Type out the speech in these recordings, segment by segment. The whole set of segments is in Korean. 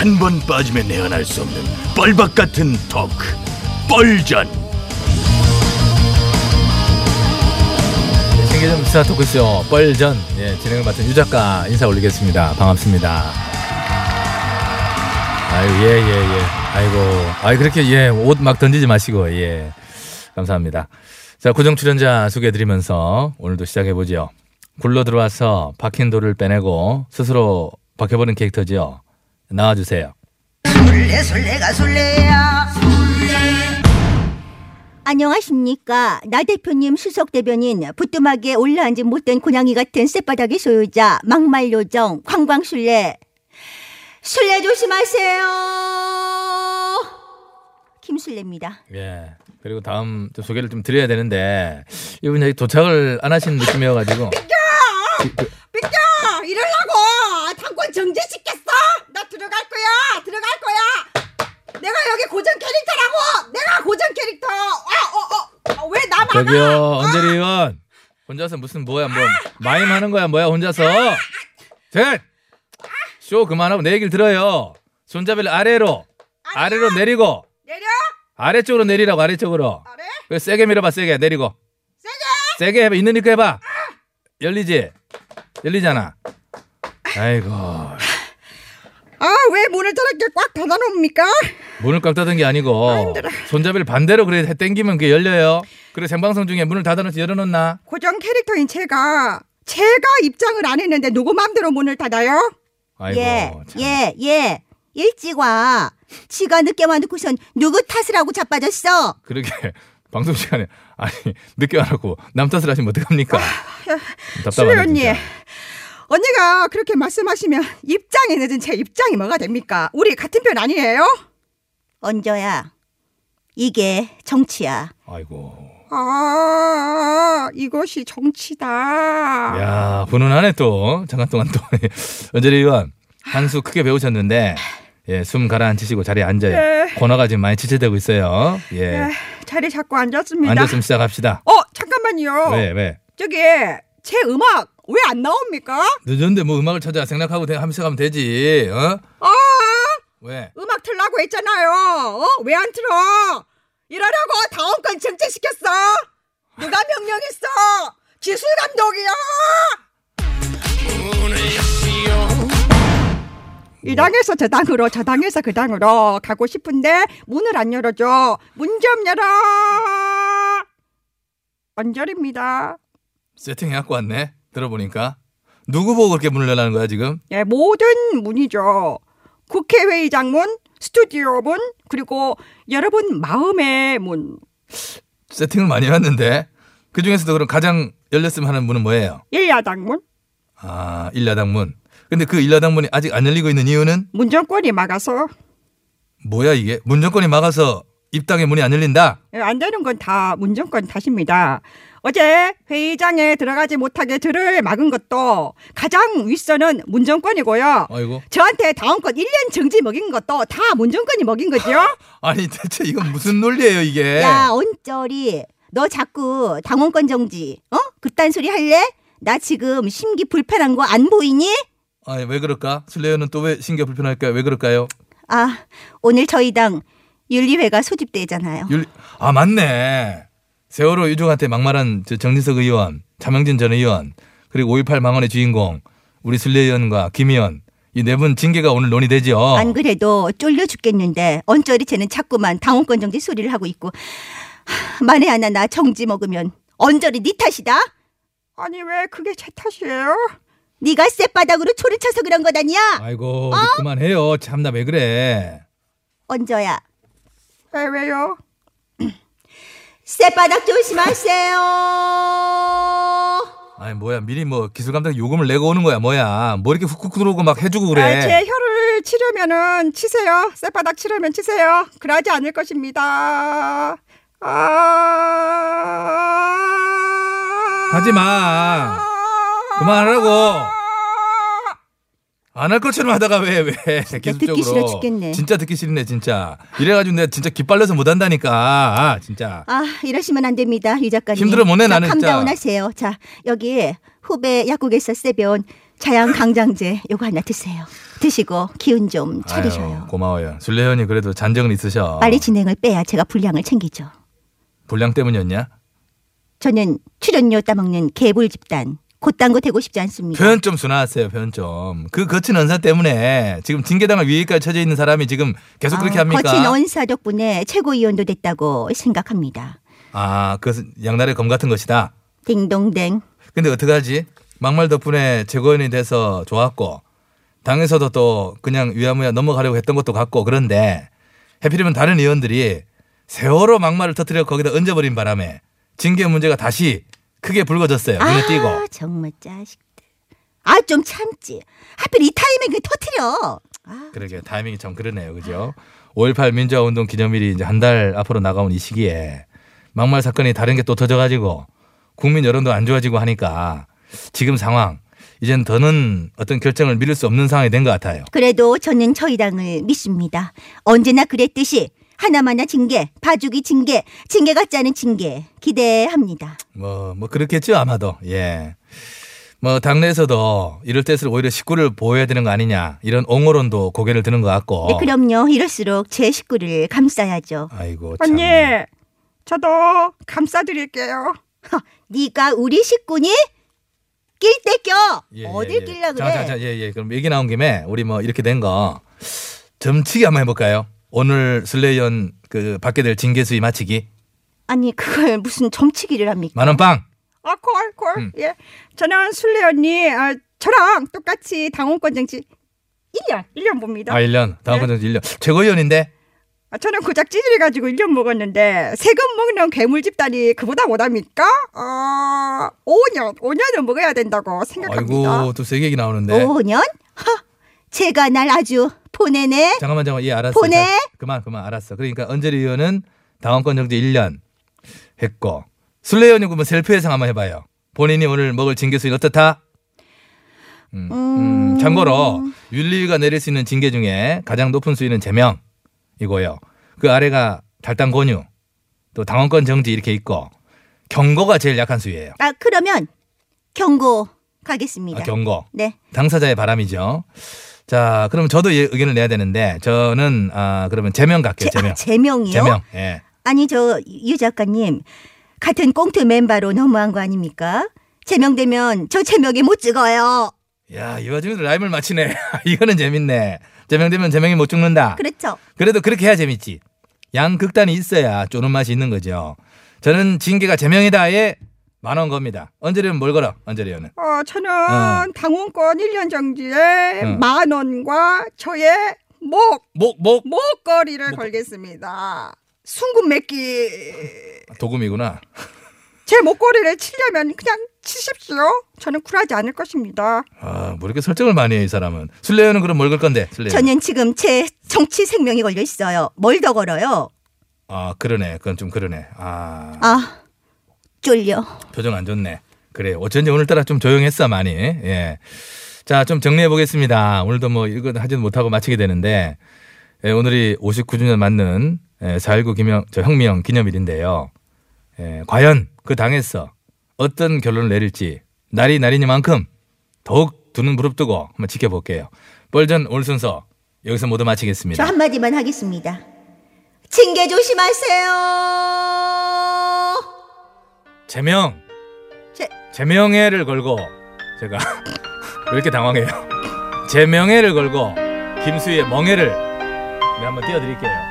한 번 빠지면 내안할 수 없는 뻘박 같은 토크 뻘전 신개점 스타 토크쇼 뻘전 예, 진행을 맡은 유 작가 인사 올리겠습니다. 반갑습니다. 아유 예예 예, 예. 아이고 아이 그렇게 예 옷 막 던지지 마시고 예 감사합니다. 자 고정 출연자 소개해드리면서 오늘도 시작해 보죠. 굴러 들어와서 박힌 돌을 빼내고 스스로 박혀버린 캐릭터지요. 나와주세요. 술래 술래가 술래야 안녕하십니까. 나 대표님 수석 대변인 부뚜막에 올라앉은 못된 고양이 같은 쌔바닥의 소유자 막말 요정 관광술래 술래 조심하세요. 김술래입니다. 예. 그리고 다음 좀 소개를 좀 드려야 되는데 이분 여기 도착을 안 하신 느낌이어가지고 삐껴 이럴라고 당권 정지시켰어 나 들어갈 거야 들어갈 거야 내가 여기 고정 캐릭터라고 내가 고정 캐릭터 어, 어어왜 나만 저기요 언제리 의원. 혼자서 무슨 뭐야 뭐 마임 하는 거야 뭐야 혼자서? 셋쇼 그만하고 내 얘기를 들어요. 손잡이를 아래로 아래로 내리고. 내려? 아래쪽으로 내리라고 아래쪽으로. 아래? 그 세게 밀어봐 세게. 내리고. 세게? 세게 해봐. 있는 입고 해봐. 열리지? 열리잖아. 아이고. 아 왜 문을 저렇게 꽉 닫아놓습니까 문을 꽉 닫은 게 아니고 손잡이를 반대로 그래 땡기면 그게 열려요 그래 생방송 중에 문을 닫아놓지 열어놓나 고정 캐릭터인 제가 제가 입장을 안 했는데 누구 마음대로 문을 닫아요 아이고 예, 참. 예, 예. 일찍 와. 지가 늦게 와 놓고선 누구 탓을 하고 자빠졌어? 그러게 방송 시간에 아니 늦게 와놓고 남 탓을 하시면 어떡합니까? 수혜 답답하네 언니 진짜. 언니가 그렇게 말씀하시면 입장이 늦은 제 입장이 뭐가 됩니까 우리 같은 편 아니에요 언저야. 이게 정치야. 아이고. 아 이것이 정치다. 야 훈훈하네 또. 잠깐 동안 또. 언저리 의원 한 수 크게 배우셨는데 예, 숨 가라앉히시고 자리에 앉아요. 네. 코너가 지금 많이 지체되고 있어요. 예. 네, 자리 잡고 앉았습니다. 앉았으면 시작합시다. 어 잠깐만요. 왜 왜? 저기 제 음악 왜 안 나옵니까? 늦었는데 뭐 음악을 찾아 생각하고 대- 하면서 가면 되지 어? 아 왜? 음악 틀라고 했잖아요. 어? 왜 안 틀어? 이러려고 다음 건 정체시켰어. 누가 명령했어? 기술 감독이야 이 당에서 저 당으로 저 당에서 그 당으로 가고 싶은데 문을 안 열어줘. 문 좀 열어. 언절입니다. 세팅해갖고 왔네. 들어보니까. 누구 보고 그렇게 문을 열라는 거야 지금? 예, 모든 문이죠. 국회의장 문, 스튜디오 문, 그리고 여러분 마음의 문. 세팅을 많이 해왔는데 그 중에서도 그럼 가장 열렸으면 하는 문은 뭐예요? 일야당 문, 아 일야당 문. 근데 그 일야당 문이 아직 안 열리고 있는 이유는 문정권이 막아서 뭐야 이게? 문정권이 막아서 입당의 문이 안 열린다? 예, 안 되는 건 다 문정권 탓입니다. 어제 회의장에 들어가지 못하게 들을 막은 것도 가장 윗선은 문정권이고요. 아이고. 저한테 다음 건 1년 정지 먹인 것도 다 문정권이 먹인 거죠. 아니 대체 이건 무슨 논리예요 이게? 야, 언저리. 너 자꾸 당원권 정지, 어? 그딴 소리 할래? 나 지금 심기 불편한 거 안 보이니? 아니 왜 그럴까? 슬레이어는 또왜 신경 불편할까요? 왜 그럴까요? 아, 오늘 저희 당 윤리회가 소집되잖아요. 윤리... 아 맞네. 세월호 유족한테 막말한 저 정진석 의원, 차명진 전 의원, 그리고 5.18 망언의 주인공 우리 슬레이 의원과 김 의원 이 네 분 징계가 오늘 논의되죠. 안 그래도 쫄려 죽겠는데 언저리 쟤는 자꾸만 당원권 정지 소리를 하고 있고 하, 만에 하나 나 정지 먹으면 언저리 네 탓이다. 아니 왜 그게 제 탓이에요? 네가 쌔바닥으로 초를 쳐서 그런 것 아니야? 아이고 이제 그만해요. 참나 왜 그래? 언저야 왜 왜요? 쌔바닥 조심하세요. 아니 뭐야 미리 뭐 기술 감독 요금을 내고 오는 거야 뭐야? 뭐 이렇게 훅훅 들어오고 막 해주고 그래? 아, 제 혀를 치려면은 치세요. 쌔바닥 치려면 치세요. 그러지 않을 것입니다. 아. 하지 마. 그만하라고. 안 할 것처럼 하다가 왜 왜? 기술적으로. 듣기 싫어 죽겠네. 진짜 듣기 싫네 진짜. 이래가지고 내가 진짜 기빨려서 못 한다니까. 아, 진짜. 아 이러시면 안 됩니다 유 작가님. 힘들어 못내, 자, 나는 진짜. 캄다운하세요. 자 여기 후배 약국에서 세변 자양 강장제 요거 하나 드세요. 드시고 기운 좀 차리셔요. 아유, 고마워요. 술래현이 그래도 잔정은 있으셔. 빨리 진행을 빼야 제가 분량을 챙기죠. 불량 때문이었냐? 저는 출연료 따먹는 개불 집단 곧단 거 되고 싶지 않습니다. 표현 좀 순화하세요. 표현 좀. 그 거친 언사 때문에 지금 징계당할 위기까지 처져 있는 사람이 지금 계속 그렇게 아, 합니까? 거친 언사 덕분에 최고위원도 됐다고 생각합니다. 아, 그것은 양날의 검 같은 것이다. 딩동댕. 근데 어떡하지? 막말 덕분에 최고위원이 돼서 좋았고 당에서도 또 그냥 위야무야 넘어가려고 했던 것도 같고 그런데 해필이면 다른 의원들이 세월호 막말을 터뜨려 거기다 얹어버린 바람에 징계 문제가 다시 크게 불거졌어요. 눈에 띄고. 아 정말 자식들. 아 좀 참지. 하필 이 타이밍에 터트려. 아, 그러게 타이밍이 참 그러네요. 그죠? 5.18 민주화운동 기념일이 이제 한 달 앞으로 나가온 이 시기에 막말 사건이 다른 게 또 터져가지고 국민 여론도 안 좋아지고 하니까 지금 상황 이젠 더는 어떤 결정을 미룰 수 없는 상황이 된 것 같아요. 그래도 저는 저희 당을 믿습니다. 언제나 그랬듯이 하나마나 징계, 봐주기 징계, 징계 같지 않은 징계 기대합니다. 뭐, 뭐 그렇겠죠 아마도. 예. 뭐 당내에서도 이럴 때일수록 오히려 식구를 보호해야 되는 거 아니냐 이런 옹호론도 고개를 드는 것 같고. 네, 그럼요. 이럴수록 제 식구를 감싸야죠. 아이고 참. 언니, 저도 감싸드릴게요. 허, 네가 우리 식구니? 낄 때 껴. 예, 예, 어딜 예. 낄라 그래? 자, 자, 자, 예, 예. 그럼 얘기 나온 김에 우리 뭐 이렇게 된 거 점치기 한번 해볼까요? 오늘 슬레이언 그 받게 될 징계 수위 맞히기 아니 그걸 무슨 점치기를 합니까? 만원 빵. 아, 콜, 콜. 음. 예. 저는 술래 언니, 아, 저랑 똑같이 당원권 정지 1년, 1년 봅니다. 아 1년 다음 네. 건정 1년 최고위원인데 아, 저는 고작 찌질해가지고 1년 먹었는데 세금 먹는 괴물 집단이 그보다 못합니까? 어, 5년, 5년은 먹어야 된다고 생각합니다. 아이고 또 세계 얘기 나오는데 5년? 허, 제가 날 아주 보내네. 잠깐만 잠깐만 예 알았어 보내. 자, 그만 그만 알았어 그러니까 언저리 의원은 당원권 정지 1년 했고 슬레이언이 그러면 셀프 예상 한번 해봐요 본인이 오늘 먹을 징계 수위 어떻다? 음, 음, 참고로 윤리위가 내릴 수 있는 징계 중에 가장 높은 수위는 제명 이고요. 그 아래가 탈당 권유, 또 당원권 정지 이렇게 있고 경고가 제일 약한 수위예요. 아 그러면 경고 가겠습니다. 아, 경고. 네. 당사자의 바람이죠. 자, 그럼 저도 예- 의견을 내야 되는데 저는 아 그러면 제명 갈게요. 제, 제명. 아, 제명이요? 제명. 예. 아니 저 유 작가님 같은 꽁트 멤버로 너무한 거 아닙니까? 제명되면 저 제명에 못 찍어요. 야, 이 와중에도 라임을 맞히네. 이거는 재밌네. 제명되면 제명이 못 죽는다. 그렇죠. 그래도 그렇게 해야 재밌지. 양극단이 있어야 쪼는 맛이 있는 거죠. 저는 징계가 제명이다에 만원 겁니다. 언제리는 뭘 걸어? 언제리는. 어, 저는 어. 당원권 1년 정지에 어. 만 원과 저의 목, 목, 목. 목걸이를 목- 걸겠습니다. 순금 맺기. 도금이구나. 제 목걸이를 치려면 그냥 치십시오. 저는 굴하지 않을 것입니다. 아, 뭐 이렇게 설정을 많이 해, 이 사람은. 술래연은 그럼 뭘 걸 건데, 술래연. 저는 지금 제 정치 생명이 걸려 있어요. 뭘 더 걸어요? 아, 그러네. 그건 좀 그러네. 아, 아 쫄려. 표정 안 좋네. 그래. 어쩐지 오늘따라 좀 조용했어, 많이. 예. 자, 좀 정리해 보겠습니다. 오늘도 뭐 이거 하지는 못하고 마치게 되는데, 예, 오늘이 59주년 맞는 예, 4.19 기명, 저 혁명 기념일인데요. 예, 과연 그 당에서 어떤 결론을 내릴지 날이 날이니만큼 더욱 두눈 부릅뜨고 한번 지켜볼게요. 뻘전 오늘 순서 여기서 모두 마치겠습니다. 저 한마디만 하겠습니다. 징계 조심하세요. 제명 제, 제명회를 걸고 제가 왜 이렇게 당황해요? 제명회를 걸고 김수희의 멍해를 네, 한번 띄워드릴게요.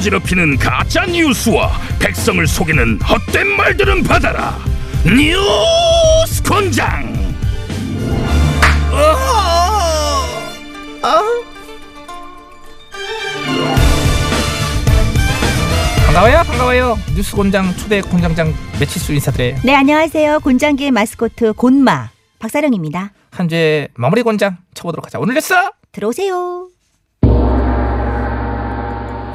어지럽히는 가짜 뉴스와 백성을 속이는 헛된 말들은 받아라. 뉴스 권장. 반가워요, 반가워요. 뉴스 곤장 초대 곤장장 매치수 인사드려요. 네 안녕하세요. 곤장기의 마스코트 곤마 박사령입니다. 한 주의 마무리 곤장 쳐보도록 하자. 오늘 뉴스 들어오세요.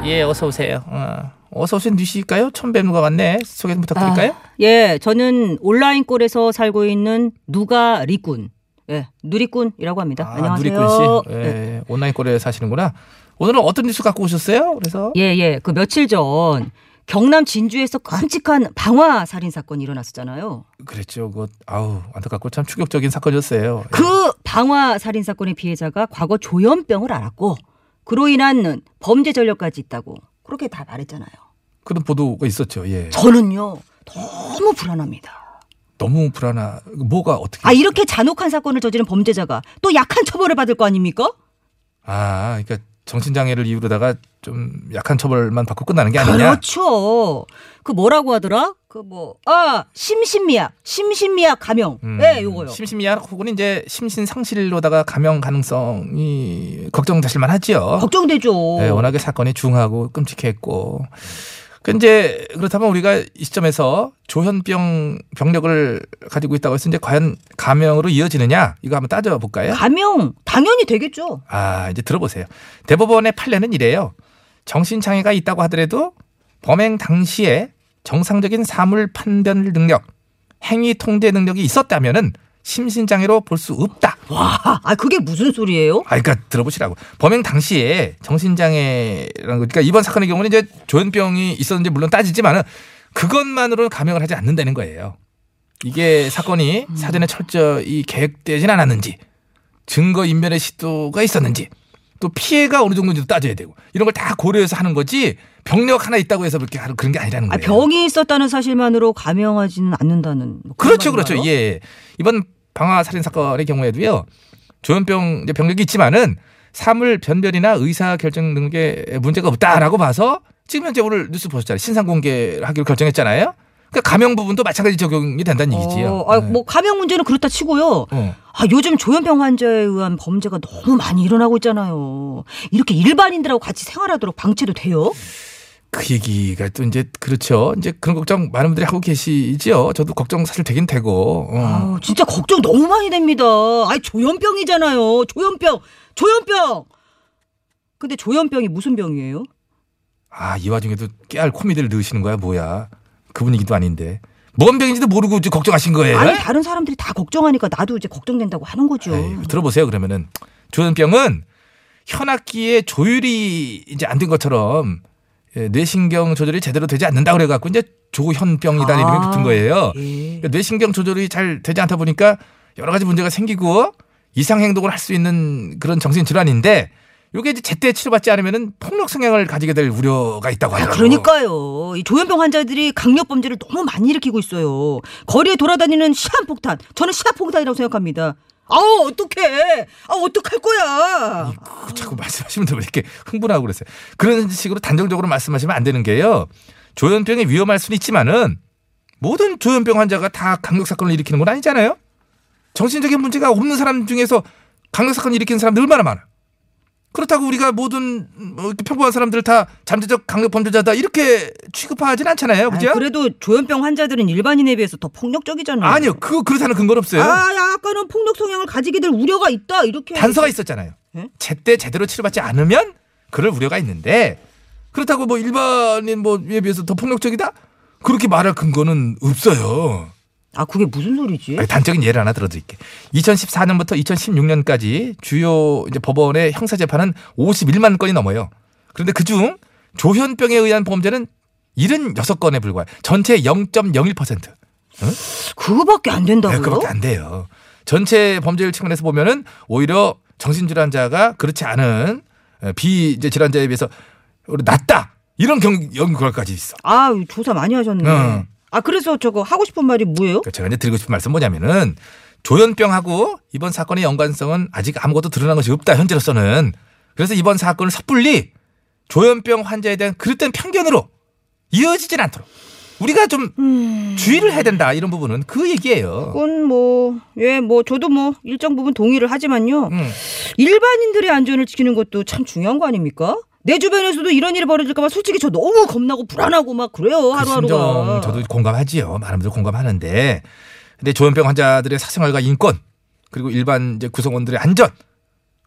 예, 어서 오세요. 어, 어서 오신 누씨일까요? 처음 뵙는 것 같네. 소개 좀 부탁드릴까요? 아, 예, 저는 온라인골에서 살고 있는 누가 리꾼. 예, 누리꾼이라고 합니다. 안녕하세요. 누리꾼 씨. 예. 예, 온라인 꼴에 사시는구나. 오늘은 어떤 뉴스 갖고 오셨어요? 그래서 예, 예. 그 며칠 전 경남 진주에서 끔찍한 방화 살인 사건이 일어났었잖아요. 그랬죠. 그 아우 안타깝고 참 충격적인 사건이었어요. 그 방화 살인 사건의 피해자가 과거 조현병을 앓았고 그로 인한 범죄 전력까지 있다고 그렇게 다 말했잖아요. 그런 보도가 있었죠. 예. 저는요 너무 불안합니다. 너무 불안하. 뭐가 어떻게? 아 이렇게 잔혹한 사건을 저지른 범죄자가 또 약한 처벌을 받을 거 아닙니까? 아, 그러니까 정신장애를 이유로다가 좀 약한 처벌만 받고 끝나는 게 아니냐? 그렇죠. 그 뭐라고 하더라? 그 뭐 아 심신미약, 심신미약 감형. 음, 네, 요거요. 심신미약 혹은 이제 심신상실로다가 감형 가능성이 걱정되실 만 하지요. 걱정되죠. 네, 워낙에 사건이 중하고 끔찍했고. 그 이제 그렇다면 우리가 이 시점에서 조현병 병력을 가지고 있다고 해서 이제 과연 감형으로 이어지느냐 이거 한번 따져 볼까요? 감형 당연히 되겠죠. 아, 이제 들어보세요. 대법원의 판례는 이래요. 정신장애가 있다고 하더라도 범행 당시에 정상적인 사물 판별 능력, 행위 통제 능력이 있었다면은 심신장애로 볼 수 없다. 와, 아 그게 무슨 소리예요? 아, 그러니까 들어보시라고. 범행 당시에 정신장애라는 거, 그러니까 이번 사건의 경우는 이제 조현병이 있었는지 물론 따지지만은 그것만으로는 감형을 하지 않는다는 거예요. 이게 사건이 사전에 철저히 계획되진 않았는지, 증거 인멸의 시도가 있었는지, 또 피해가 어느 정도인지도 따져야 되고 이런 걸 다 고려해서 하는 거지 병력 하나 있다고 해서 그렇게 하는 그런 게 아니라는 아, 거예요. 병이 있었다는 사실만으로 감형하지는 않는다는. 뭐 그렇죠, 그렇죠. 말인가요? 예. 이번 방화 살인 사건의 경우에도요. 조현병 이제 병력이 있지만은 사물 변별이나 의사 결정 능력에 문제가 없다라고 봐서 지금 현재 오늘 뉴스 보셨잖아요. 신상 공개하기로 결정했잖아요. 그러니까 감형 부분도 마찬가지 적용이 된다는 얘기지요. 어, 아, 네. 뭐 감형 문제는 그렇다 치고요. 어. 아, 요즘 조현병 환자에 의한 범죄가 너무 많이 일어나고 있잖아요. 이렇게 일반인들하고 같이 생활하도록 방치도 돼요? 그 얘기가 또 이제 그렇죠. 이제 그런 걱정 많은 분들이 하고 계시지요. 저도 걱정 사실 되긴 되고. 어. 아우, 진짜 걱정 너무 많이 됩니다. 아이, 조현병이잖아요. 조현병. 조현병. 근데 조현병이 무슨 병이에요? 아, 이 와중에도 깨알 코미디를 넣으시는 거야, 뭐야. 그 분위기도 아닌데. 뭔 병인지도 모르고 이제 걱정하신 거예요? 아니, 다른 사람들이 다 걱정하니까 나도 이제 걱정된다고 하는 거죠. 에이, 들어보세요, 그러면은. 조현병은 현악기의 조율이 이제 안 된 것처럼 예, 뇌신경 조절이 제대로 되지 않는다 그래갖고 이제 조현병이다 이름이 아, 붙은 거예요. 예. 그러니까 뇌신경 조절이 잘 되지 않다 보니까 여러 가지 문제가 생기고 이상 행동을 할 수 있는 그런 정신 질환인데 요게 이제 제때 치료받지 않으면은 폭력 성향을 가지게 될 우려가 있다고 아, 하더라고요. 그러니까요. 이 조현병 환자들이 강력 범죄를 너무 많이 일으키고 있어요. 거리에 돌아다니는 시한폭탄. 저는 시한폭탄이라고 생각합니다. 아우, 어떡해. 아, 어떡할 거야. 그 자꾸 말씀하시면 왜 이렇게 흥분하고 그러세요. 그런 식으로 단정적으로 말씀하시면 안 되는 게요. 조현병이 위험할 수는 있지만은 모든 조현병 환자가 다 강력 사건을 일으키는 건 아니잖아요. 정신적인 문제가 없는 사람 중에서 강력 사건을 일으키는 사람들 얼마나 많아. 그렇다고 우리가 모든 뭐 이렇게 평범한 사람들 다 잠재적 강력 범죄자다 이렇게 취급하진 않잖아요. 그죠? 그래도 조현병 환자들은 일반인에 비해서 더 폭력적이잖아요. 아니요. 그거 그렇다는 근거는 없어요. 아, 약간은 폭력 성향을 가지게 될 우려가 있다. 이렇게. 단서가 있었잖아요. 예? 제때 제대로 치료받지 않으면 그럴 우려가 있는데 그렇다고 뭐 일반인 뭐에 비해서 더 폭력적이다? 그렇게 말할 근거는 없어요. 아, 그게 무슨 소리지? 아니, 단적인 예를 하나 들어드릴게. 2014년부터 2016년까지 주요 이제 법원의 형사 재판은 51만 건이 넘어요. 그런데 그중 조현병에 의한 범죄는 76건에 불과해. 전체 0.01%. 그거밖에 안 된다고요? 네, 그밖에 안 돼요. 전체 범죄율 측면에서 보면은 오히려 정신질환자가 그렇지 않은 어, 비 이제 질환자에 비해서 낮다 이런 경 연구까지 있어. 아, 조사 많이 하셨네. 응. 아, 그래서 저거 하고 싶은 말이 뭐예요? 그러니까 제가 이제 드리고 싶은 말씀 뭐냐면은 조현병하고 이번 사건의 연관성은 아직 아무것도 드러난 것이 없다 현재로서는. 그래서 이번 사건을 섣불리 조현병 환자에 대한 그릇된 편견으로 이어지진 않도록 우리가 좀 주의를 해야 된다 이런 부분은 그 얘기예요. 그건 뭐, 예, 뭐, 저도 뭐, 일정 부분 동의를 하지만요. 음. 일반인들의 안전을 지키는 것도 참 중요한 거 아닙니까? 내 주변에서도 이런 일이 벌어질까봐 솔직히 저 너무 겁나고 불안하고 막 그래요, 그 하루하루가. 저도 공감하지요. 많은 분들 공감하는데. 근데 조현병 환자들의 사생활과 인권 그리고 일반 이제 구성원들의 안전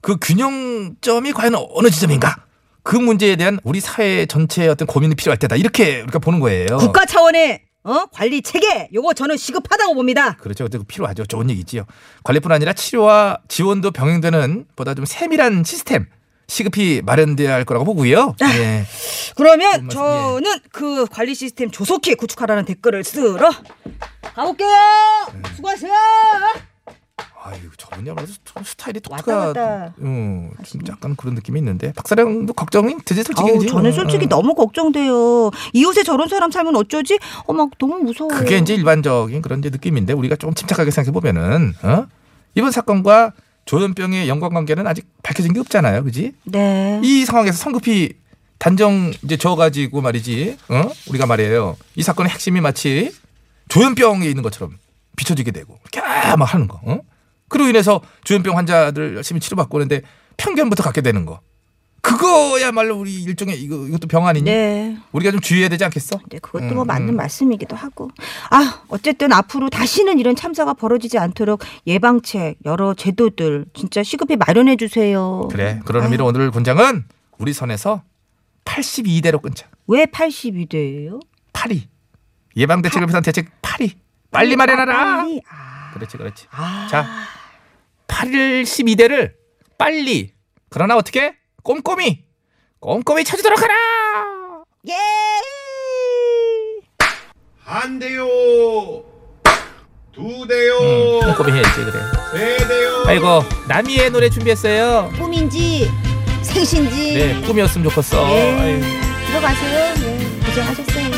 그 균형점이 과연 어느 지점인가? 그 문제에 대한 우리 사회 전체의 어떤 고민이 필요할 때다. 이렇게 우리가 보는 거예요. 국가 차원의 어? 관리 체계 요거 저는 시급하다고 봅니다. 그렇죠. 그것도 필요하죠. 좋은 얘기지요. 관리뿐 아니라 치료와 지원도 병행되는 보다 좀 세밀한 시스템 시급히 마련돼야 할 거라고 보고요. 예. 그러면 말씀, 저는 그 관리 시스템 조속히 구축하라는 댓글을 쓰러 가볼게요. 네. 수고하세요. 아유, 저분야말로 스타일이 왔다 독특하. 갔다 음, 좀 약간 그런 느낌이 있는데 박사랑도 걱정이 되지 솔직히. 아우? 저는 어, 솔직히 어. 너무 걱정돼요. 이웃에 저런 사람 살면 어쩌지? 어, 막 너무 무서워. 그게 이제 일반적인 그런 이제 느낌인데 우리가 조금 침착하게 생각해 보면은 어? 이번 사건과 조현병의 연관관계는 아직 밝혀진 게 없잖아요, 그지? 네. 이 상황에서 성급히 단정 이제 져가지고 말이지, 어? 우리가 말이에요. 이 사건의 핵심이 마치 조현병에 있는 것처럼 비춰지게 되고 이렇게 아, 막 하는 거. 어? 그로 인해서 조현병 환자들 열심히 치료받고 있는데 편견부터 갖게 되는 거. 그거야말로 우리 일종의 이거 이것도 병 아니니? 네. 우리가 좀 주의해야 되지 않겠어? 네, 그것도 음, 뭐 맞는 음. 말씀이기도 하고. 아, 어쨌든 앞으로 다시는 이런 참사가 벌어지지 않도록 예방책, 여러 제도들 진짜 시급히 마련해 주세요. 그래. 그런 의미로 오늘 본장은 우리 선에서 82대로 끊자. 왜 82대예요? 8위. 예방 대책을 위한 대책 8위. 빨리 마련하라. 빨리. 아. 그렇지, 그렇지. 아. 자, 82대를 빨리. 그러나 어떻게? 꼼꼼히. 꼼꼼히 찾도록 하라. 예! 한 대요 두 대요 음, 꼼꼼히 해야지 그래. 세 대요 아이고 남이의 노래 준비했어요. 꿈인지 생신지 네, 꿈이었으면 좋겠어. 예. 들어가세요. 네, 고생하셨어요.